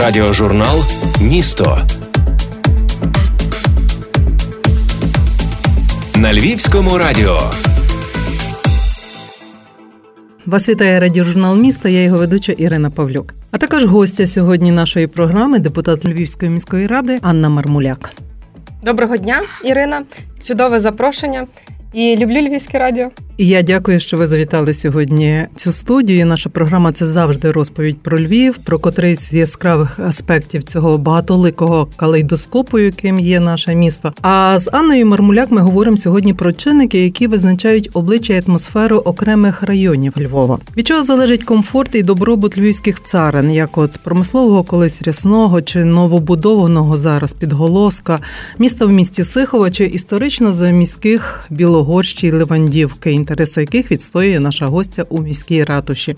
Радіожурнал Місто на Львівському радіо. Вас вітає радіожурнал місто. Я його ведуча Ірина Павлюк. А також гостя сьогодні нашої програми, депутат Львівської міської ради Анна Мармуляк. Доброго дня, Ірина. Чудове запрошення. І люблю Львівське радіо. І я дякую, що ви завітали сьогодні цю студію. Наша програма це завжди розповідь про Львів, про котрий з яскравих аспектів цього багатоликого калейдоскопу, яким є наше місто. А з Анною Мармуляк ми говоримо сьогодні про чинники, які визначають обличчя і атмосферу окремих районів Львова. Від чого залежить комфорт і добробут львівських царин, як от промислового колись рясного чи новобудованого зараз підголоска, міста в місті Сихова чи історично заміських Білогорщі й Левандівки інтереси яких відстоює наша гостя у міській ратуші.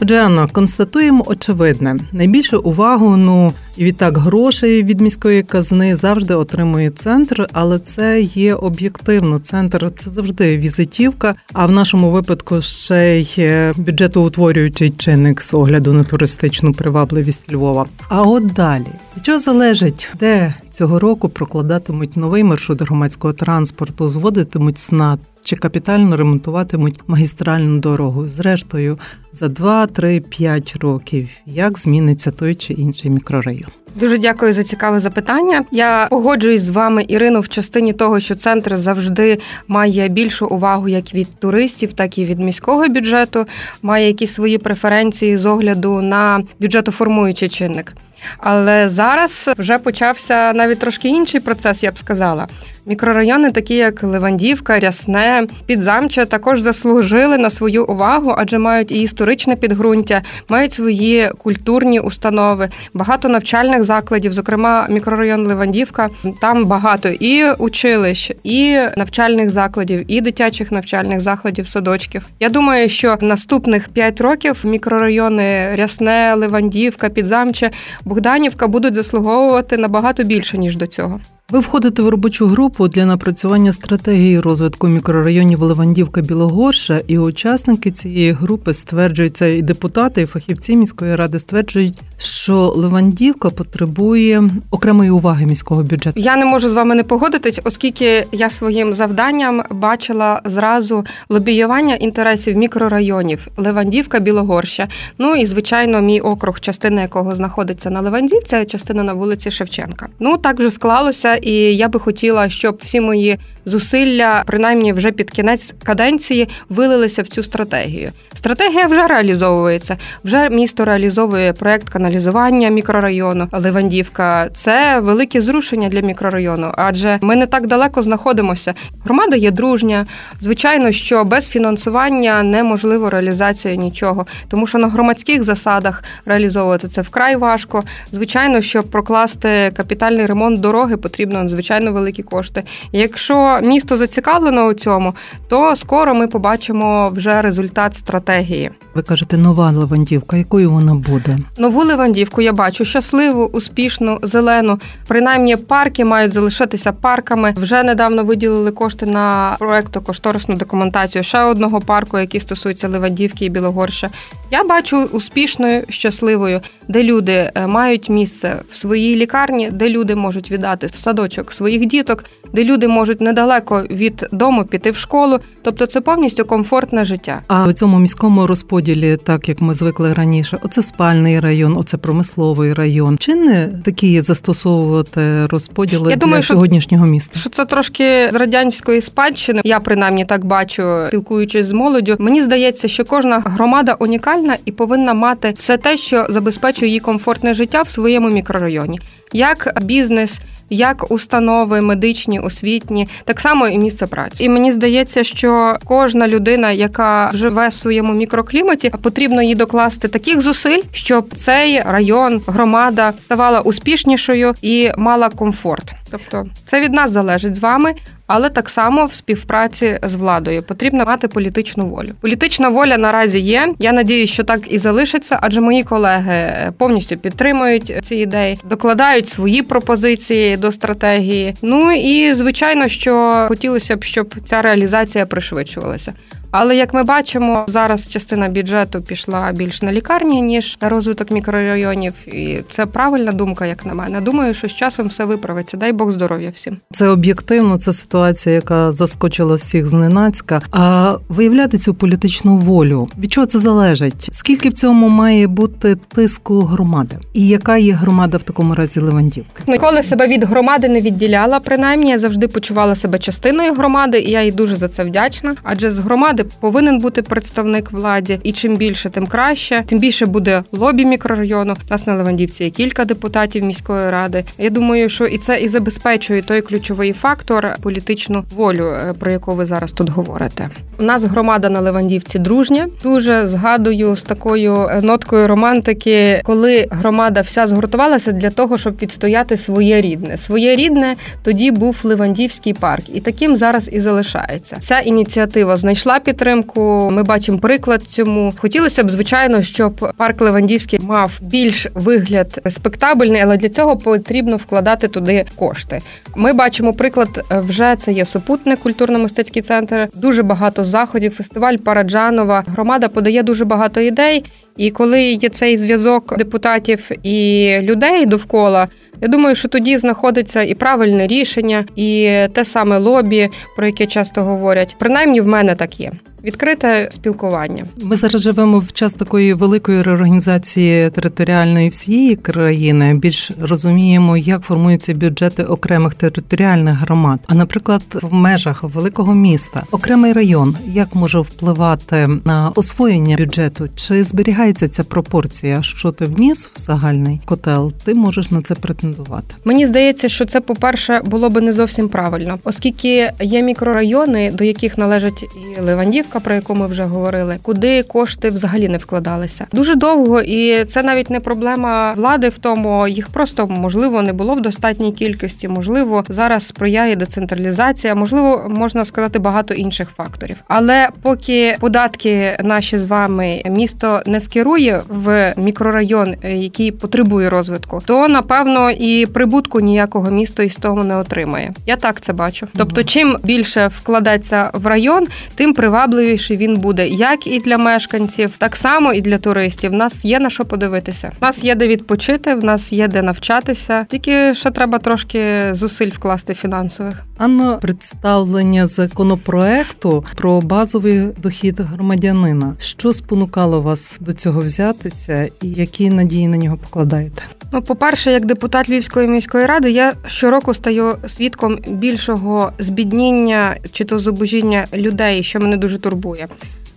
Отже, Анна, констатуємо очевидне: найбільше увагу, ну і відтак грошей від міської казни завжди отримує центр, але це є об'єктивно. Центр це завжди візитівка. А в нашому випадку ще й бюджетоутворюючий чинник з огляду на туристичну привабливість Львова. А от далі, що залежить, де цього року прокладатимуть новий маршрут громадського транспорту, зводитимуть СНАТ, чи капітально ремонтуватимуть магістральну дорогу. Зрештою, за 2, 3, 5 років як зміниться той чи інший мікрорайон. Дуже дякую за цікаве запитання. Я погоджуюсь з вами, Ірино, в частині того, що центр завжди має більшу увагу як від туристів, так і від міського бюджету, має якісь свої преференції з огляду на бюджетоформуючий чинник. Але зараз вже почався навіть трошки інший процес, я б сказала. Мікрорайони, такі як Левандівка, Рясне, Підзамче, також заслужили на свою увагу, адже мають і історичне підґрунтя, мають свої культурні установи, багато навчальних закладів. Зокрема, мікрорайон Левандівка. Там багато і училищ, і навчальних закладів, і дитячих навчальних закладів, садочків. Я думаю, що наступних п'ять років мікрорайони Рясне, Левандівка, Підзамче, Богданівка будуть заслуговувати набагато більше ніж до цього. Ви входите в робочу групу для напрацювання стратегії розвитку мікрорайонів Левандівка Білогорша, і учасники цієї групи стверджуються, і депутати, і фахівці міської ради стверджують, що Левандівка потребує окремої уваги міського бюджету. Я не можу з вами не погодитись, оскільки я своїм завданням бачила зразу лобіювання інтересів мікрорайонів Левандівка, Білогорща. Ну і звичайно, мій округ, частина якого знаходиться на Левандівці, частина на вулиці Шевченка. Ну так вже склалося і я би хотіла, щоб всі мої зусилля, принаймні вже під кінець каденції, вилилися в цю стратегію. Стратегія вже реалізовується. Вже місто реалізовує проект каналізування мікрорайону Ливандівка. Це велике зрушення для мікрорайону, адже ми не так далеко знаходимося. Громада є дружня. Звичайно, що без фінансування неможливо реалізація нічого, тому що на громадських засадах реалізовувати це вкрай важко. Звичайно, щоб прокласти капітальний ремонт дороги, потрібно надзвичайно великі кошти. Якщо місто зацікавлено у цьому, то скоро ми побачимо вже результат стратегії. Ви кажете, нова Левандівка. Якою вона буде? Нову Левандівку я бачу щасливу, успішну, зелену. Принаймні, парки мають залишитися парками. Вже недавно виділили кошти на проекту кошторисну документацію ще одного парку, який стосується Левандівки і Білогорща. Я бачу успішною, щасливою, де люди е, мають місце в своїй лікарні, де люди можуть віддати в садочок своїх діток, де люди можуть недалеко від дому піти в школу. Тобто, це повністю комфортне життя. А в цьому міському розподілі, так як ми звикли раніше, оце спальний район, оце промисловий район. Чи не такі застосовувати розподіли Я для думаю, сьогоднішнього міста? Що це трошки з радянської спадщини? Я принаймні так бачу, спілкуючись з молоддю. Мені здається, що кожна громада унікальна і повинна мати все те, що забезпечує її комфортне життя в своєму мікрорайоні, як бізнес як установи медичні, освітні, так само і місце праці. І мені здається, що кожна людина, яка живе в своєму мікрокліматі, потрібно їй докласти таких зусиль, щоб цей район, громада ставала успішнішою і мала комфорт. Тобто це від нас залежить з вами, але так само в співпраці з владою потрібно мати політичну волю. Політична воля наразі є. Я надіюсь, що так і залишиться, адже мої колеги повністю підтримують ці ідеї, докладають свої пропозиції до стратегії. Ну і звичайно, що хотілося б, щоб ця реалізація пришвидшувалася. Але як ми бачимо, зараз частина бюджету пішла більш на лікарні ніж на розвиток мікрорайонів, і це правильна думка, як на мене. Думаю, що з часом все виправиться. Дай Бог здоров'я всім. Це об'єктивно, це ситуація, яка заскочила всіх зненацька. А виявляти цю політичну волю від чого це залежить? Скільки в цьому має бути тиску громади? І яка є громада в такому разі Левандівки? Ніколи себе від громади не відділяла. Принаймні я завжди почувала себе частиною громади, і я їй дуже за це вдячна. Адже з громади повинен бути представник владі, і чим більше, тим краще. Тим більше буде лобі мікрорайону. У Нас на Левандівці є кілька депутатів міської ради. Я думаю, що і це і забезпечує той ключовий фактор політичну волю, е, про яку ви зараз тут говорите. У нас громада на Левандівці дружня. Дуже згадую з такою е, ноткою романтики, коли громада вся згуртувалася для того, щоб відстояти своє рідне. Своє рідне тоді був Левандівський парк, і таким зараз і залишається. Ця ініціатива знайшла підтримку. Ми бачимо приклад цьому. Хотілося б, звичайно, щоб парк Левандівський мав більш вигляд респектабельний, але для цього потрібно вкладати туди кошти. Ми бачимо приклад е, вже це є супутник, культурно-мистецький центр. Дуже багато заходів, фестиваль Параджанова. Громада подає дуже багато ідей. І коли є цей зв'язок депутатів і людей довкола, я думаю, що тоді знаходиться і правильне рішення, і те саме лобі, про яке часто говорять. Принаймні в мене так є. Відкрите спілкування. Ми зараз живемо в час такої великої реорганізації територіальної всієї країни. Більш розуміємо, як формуються бюджети окремих територіальних громад. А наприклад, в межах великого міста окремий район як може впливати на освоєння бюджету? Чи зберігається ця пропорція? Що ти вніс в загальний котел? Ти можеш на це претендувати? Мені здається, що це, по-перше, було би не зовсім правильно, оскільки є мікрорайони, до яких належать і Левандівка, про яку ми вже говорили, куди кошти взагалі не вкладалися дуже довго, і це навіть не проблема влади в тому, їх просто можливо не було в достатній кількості. Можливо, зараз сприяє децентралізація, можливо, можна сказати багато інших факторів. Але поки податки наші з вами місто не скерує в мікрорайон, який потребує розвитку, то напевно і прибутку ніякого місто із того не отримає. Я так це бачу. Тобто, чим більше вкладеться в район, тим привабливіший він буде, як і для мешканців, так само і для туристів. В нас є на що подивитися. В нас є де відпочити, в нас є де навчатися. Тільки ще треба трошки зусиль вкласти фінансових. Анно представлення законопроекту про базовий дохід громадянина. Що спонукало вас до цього взятися, і які надії на нього покладаєте? Ну, по-перше, як депутат Львівської міської ради, я щороку стаю свідком більшого збідніння чи то зубожіння людей, що мене дуже турбує.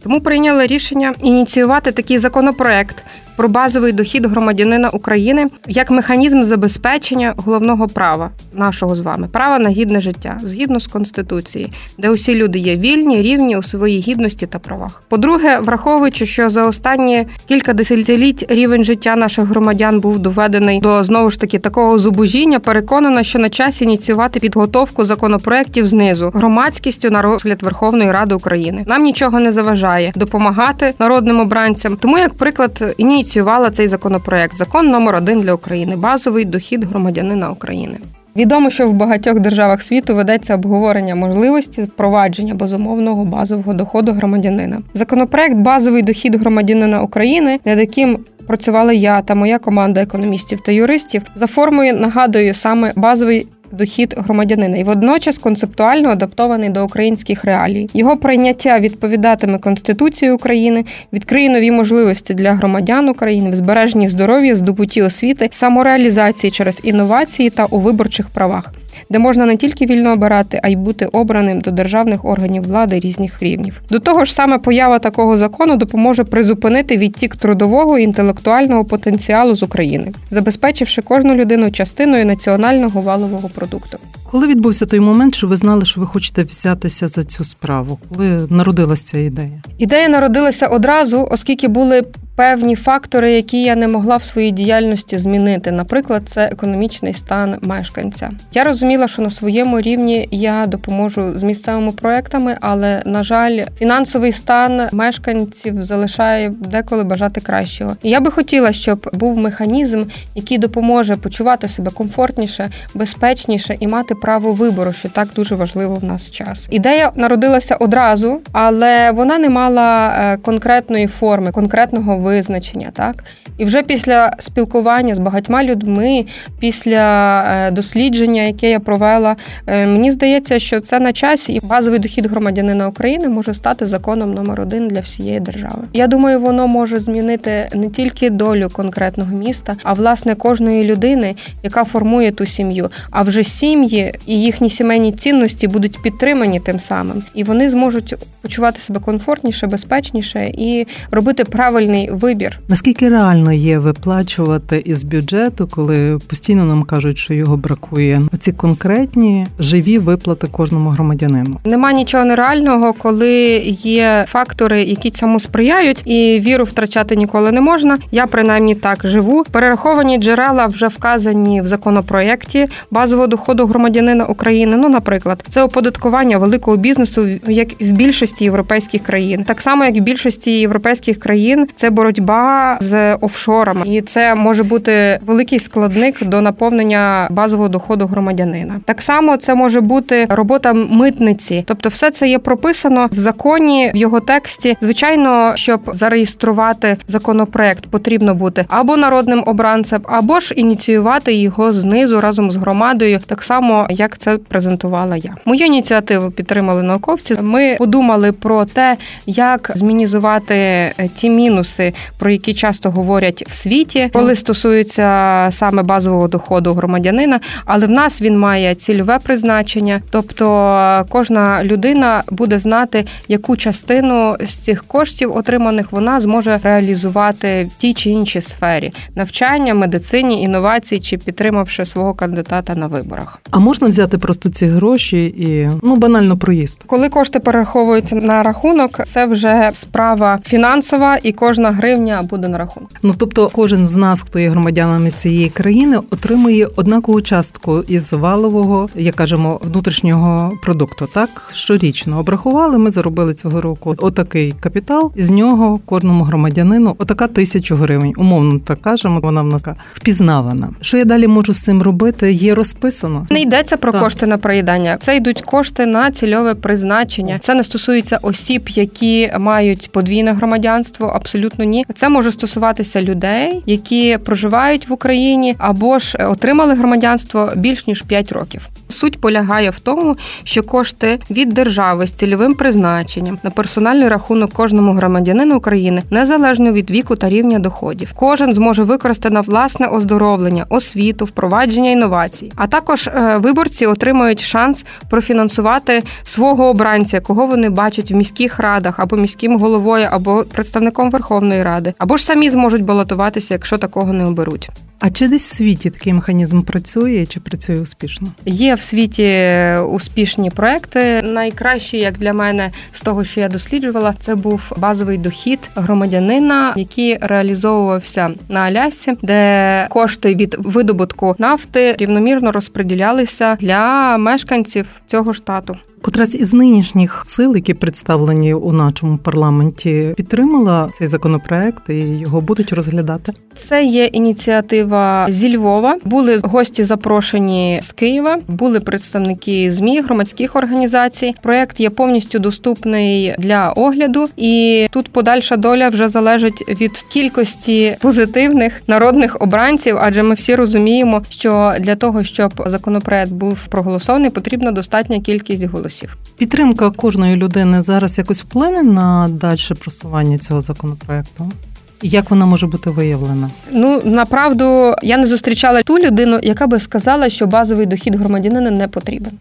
Тому прийняли рішення ініціювати такий законопроект про базовий дохід громадянина України як механізм забезпечення головного права нашого з вами права на гідне життя згідно з конституцією, де усі люди є вільні, рівні у своїй гідності та правах. По-друге, враховуючи, що за останні кілька десятиліть рівень життя наших громадян був доведений до знову ж таки такого зубожіння, переконана, що на часі ініціювати підготовку законопроєктів знизу громадськістю на розгляд Верховної Ради України. Нам нічого не заважає допомагати народним обранцям. Тому як приклад ініціювати ініціювала цей законопроект. Закон номер один для України базовий дохід громадянина України. Відомо, що в багатьох державах світу ведеться обговорення можливості впровадження безумовного базового доходу громадянина. Законопроект Базовий дохід громадянина України, над яким працювала я та моя команда економістів та юристів, за формою нагадую саме базовий дохід громадянина і водночас концептуально адаптований до українських реалій. Його прийняття відповідатиме Конституції України, відкриє нові можливості для громадян України в збереженні здоров'я, здобутті освіти, самореалізації через інновації та у виборчих правах. Де можна не тільки вільно обирати, а й бути обраним до державних органів влади різних рівнів. До того ж, саме поява такого закону допоможе призупинити відтік трудового і інтелектуального потенціалу з України, забезпечивши кожну людину частиною національного валового продукту. Коли відбувся той момент, що ви знали, що ви хочете взятися за цю справу? Коли народилася ця ідея? Ідея народилася одразу, оскільки були певні фактори, які я не могла в своїй діяльності змінити. Наприклад, це економічний стан мешканця. Я розуміла, що на своєму рівні я допоможу з місцевими проектами, але на жаль, фінансовий стан мешканців залишає деколи бажати кращого. І я би хотіла, щоб був механізм, який допоможе почувати себе комфортніше, безпечніше і мати право вибору, що так дуже важливо в нас час. Ідея народилася одразу, але вона не мала е, конкретної форми, конкретного визначення. Так і вже після спілкування з багатьма людьми, після е, дослідження, яке я провела, е, мені здається, що це на часі, і базовий дохід громадянина України може стати законом номер один для всієї держави. Я думаю, воно може змінити не тільки долю конкретного міста, а власне кожної людини, яка формує ту сім'ю. А вже сім'ї і їхні сімейні цінності будуть підтримані тим самим, і вони зможуть почувати себе комфортніше, безпечніше і робити правильний вибір. Наскільки реально є виплачувати із бюджету, коли постійно нам кажуть, що його бракує? Оці конкретні живі виплати кожному громадянину. Нема нічого нереального, коли є фактори, які цьому сприяють, і віру втрачати ніколи не можна. Я принаймні так живу. Перераховані джерела вже вказані в законопроєкті базового доходу громадянина України. Ну, наприклад, це оподаткування великого бізнесу, як в більшості європейських країн, так само як в більшості європейських країн, це боротьба з офшорами, і це може бути великий складник до наповнення базового доходу громадянина. Так само це може бути робота митниці, тобто, все це є прописано в законі в його тексті. Звичайно, щоб зареєструвати законопроект, потрібно бути або народним обранцем, або ж ініціювати його знизу разом з громадою, так само як це презентувала я. Мою ініціативу підтримали науковці. Ми подумали про те, як змінізувати ті мінуси, про які часто говорять в світі, коли стосується саме базового доходу громадянина. Але в нас він має цільове призначення, тобто кожна людина буде знати, яку частину з цих коштів отриманих вона зможе реалізувати в тій чи іншій сфері навчання, медицині, інновації чи підтримавши свого кандидата на виборах. А можна взяти просто ці гроші і ну банально проїзд, коли кошти перераховуються на рахунок, це вже справа фінансова, і кожна гривня буде на рахунок. Ну тобто, кожен з нас, хто є громадянами цієї країни, отримує однакову частку із валового, як кажемо, внутрішнього продукту. Так щорічно обрахували. Ми заробили цього року отакий капітал. Із нього кожному громадянину отака тисячу гривень. Умовно так кажемо. Вона в нас впізнавана. Що я далі можу з цим робити? Є розписано. Не йдеться про так. кошти на проїдання. Це йдуть кошти на цільове призначення. Це не стосується осіб, які мають подвійне громадянство. Абсолютно ні. Це може стосуватися людей, які проживають в Україні або ж отримали громадянство більш ніж 5 років. Суть полягає в тому, що кошти від держави з цільовим призначенням на персональний рахунок кожному громадянину України незалежно від віку та рівня доходів. Кожен зможе використати на власне оздоровлення, освіту, впровадження інновацій. А також е, виборці отримують шанс профінансувати свого обранця, кого вони бачать в міських радах або міським головою, або представником Верховної Ради, або ж самі зможуть балотуватися, якщо такого не оберуть. А чи десь в світі такий механізм працює чи працює успішно? Є в світі успішні проекти. Найкращі, як для мене, з того, що я досліджувала, це був базовий дохід громадянина, який реалізовувався на Алясці, де кошти від видобутку нафти рівномірно розподілялися для мешканців цього штату. Котрась із нинішніх сил, які представлені у нашому парламенті, підтримала цей законопроект і його будуть розглядати. Це є ініціатива зі Львова. Були гості запрошені з Києва, були представники змі громадських організацій. Проект є повністю доступний для огляду, і тут подальша доля вже залежить від кількості позитивних народних обранців, адже ми всі розуміємо, що для того, щоб законопроект був проголосований, потрібна достатня кількість голосів голосів. Підтримка кожної людини зараз якось вплине на дальше просування цього законопроекту. Як вона може бути виявлена? Ну направду я не зустрічала ту людину, яка би сказала, що базовий дохід громадянина не потрібен.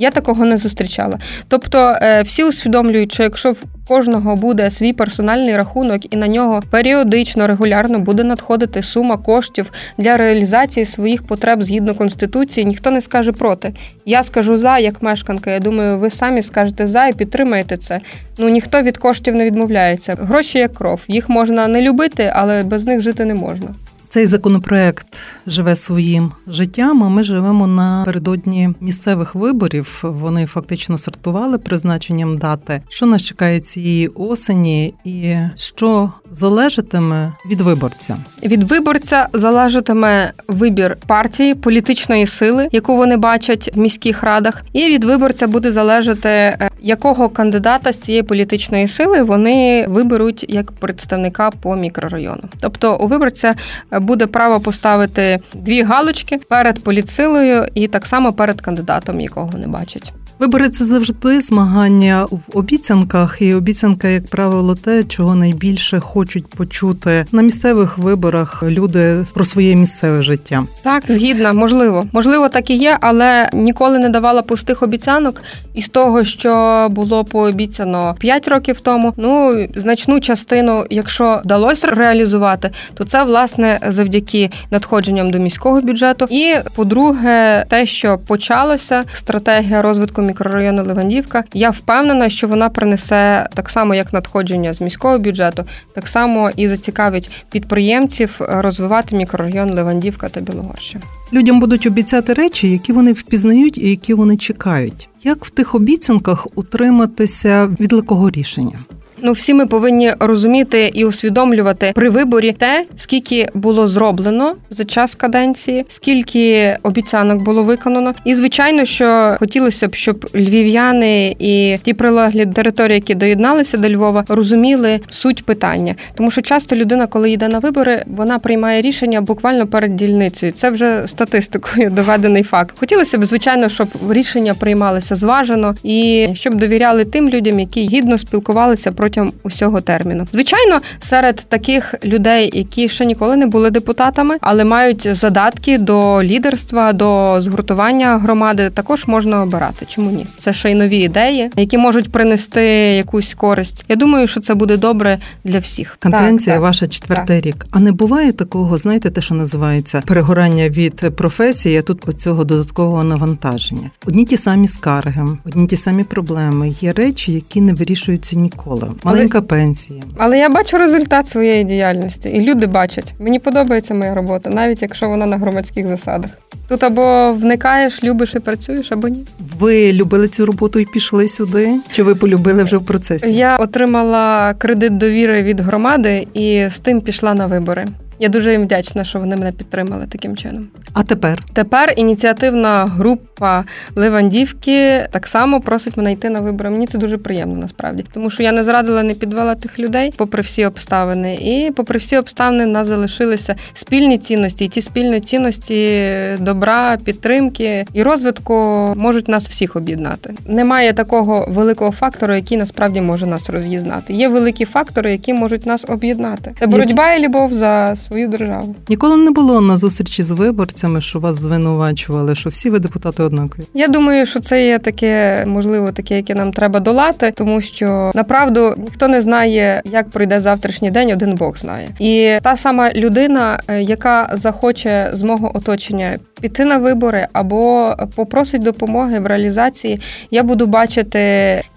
Я такого не зустрічала. Тобто, е, всі усвідомлюють, що якщо в кожного буде свій персональний рахунок, і на нього періодично, регулярно буде надходити сума коштів для реалізації своїх потреб згідно конституції, ніхто не скаже проти. Я скажу за як мешканка. Я думаю, ви самі скажете за і підтримаєте це. Ну ніхто від коштів не відмовляється. Гроші як кров. Їх можна не любити, але без них жити не можна. Цей законопроект живе своїм життям. а Ми живемо напередодні місцевих виборів. Вони фактично стартували призначенням дати. Що нас чекає цієї осені, і що залежатиме від виборця? Від виборця залежатиме вибір партії, політичної сили, яку вони бачать в міських радах, і від виборця буде залежати, е, якого кандидата з цієї політичної сили вони виберуть як представника по мікрорайону. Тобто у виборця буде право поставити дві галочки перед політсилою і так само перед кандидатом, якого не бачать. Вибори це завжди змагання в обіцянках, і обіцянка, як правило, те, чого найбільше хочуть почути на місцевих виборах люди про своє місцеве життя. Так, згідна, можливо, можливо, так і є, але ніколи не давала пустих обіцянок із того, що було пообіцяно 5 років тому. Ну значну частину, якщо вдалося реалізувати, то це власне завдяки надходженням до міського бюджету. І по-друге, те, що почалося стратегія розвитку мікрорайону Левандівка. Я впевнена, що вона принесе так само, як надходження з міського бюджету, так само і зацікавить підприємців розвивати мікрорайон Левандівка та Білогорща. Людям будуть обіцяти речі, які вони впізнають і які вони чекають. Як в тих обіцянках утриматися від легкого рішення? Ну, всі ми повинні розуміти і усвідомлювати при виборі те, скільки було зроблено за час каденції, скільки обіцянок було виконано. І звичайно, що хотілося б, щоб львів'яни і ті прилеглі території, які доєдналися до Львова, розуміли суть питання, тому що часто людина, коли йде на вибори, вона приймає рішення буквально перед дільницею. Це вже статистикою доведений факт. Хотілося б, звичайно, щоб рішення приймалися зважено і щоб довіряли тим людям, які гідно спілкувалися про протягом усього терміну. Звичайно, серед таких людей, які ще ніколи не були депутатами, але мають задатки до лідерства, до згуртування громади, також можна обирати. Чому ні? Це ще й нові ідеї, які можуть принести якусь користь. Я думаю, що це буде добре для всіх. Канденція ваша четвертий так. рік. А не буває такого, знаєте, те, що називається перегорання від професії, а тут оцього додаткового навантаження. Одні ті самі скарги, одні ті самі проблеми. Є речі, які не вирішуються ніколи. Маленька але, пенсія. Але я бачу результат своєї діяльності, і люди бачать. Мені подобається моя робота, навіть якщо вона на громадських засадах. Тут або вникаєш, любиш і працюєш, або ні. Ви любили цю роботу і пішли сюди? Чи ви полюбили вже в процесі? Я отримала кредит довіри від громади і з тим пішла на вибори. Я дуже їм вдячна, що вони мене підтримали таким чином. А тепер тепер ініціативна група Левандівки так само просить мене йти на вибори. Мені це дуже приємно насправді, тому що я не зрадила, не підвела тих людей, попри всі обставини. І попри всі обставини, в нас залишилися спільні цінності, і ті спільні цінності добра, підтримки і розвитку можуть нас всіх об'єднати. Немає такого великого фактору, який насправді може нас роз'єднати. Є великі фактори, які можуть нас об'єднати. Це боротьба і любов за свою державу. Ніколи не було на зустрічі з виборцями, що вас звинувачували, що всі ви депутати однакові. Я думаю, що це є таке, можливо, таке, яке нам треба долати, тому що направду ніхто не знає, як пройде завтрашній день, один Бог знає. І та сама людина, е, яка захоче з мого оточення піти на вибори або попросить допомоги в реалізації, я буду бачити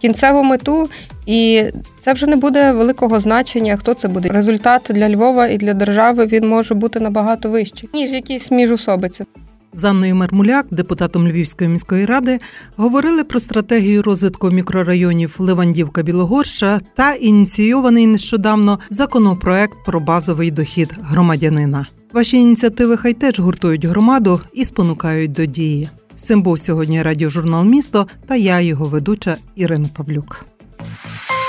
кінцеву мету. І це вже не буде великого значення, хто це буде. Результат для Львова і для держави він може бути набагато вищий, ніж якісь міжусобиці. З Анною Мармуляк, депутатом Львівської міської ради, говорили про стратегію розвитку мікрорайонів Левандівка Білогорща та ініційований нещодавно законопроект про базовий дохід громадянина. Ваші ініціативи хай теж гуртують громаду і спонукають до дії. З цим був сьогодні радіожурнал Місто та я, його ведуча Ірина Павлюк. Bye.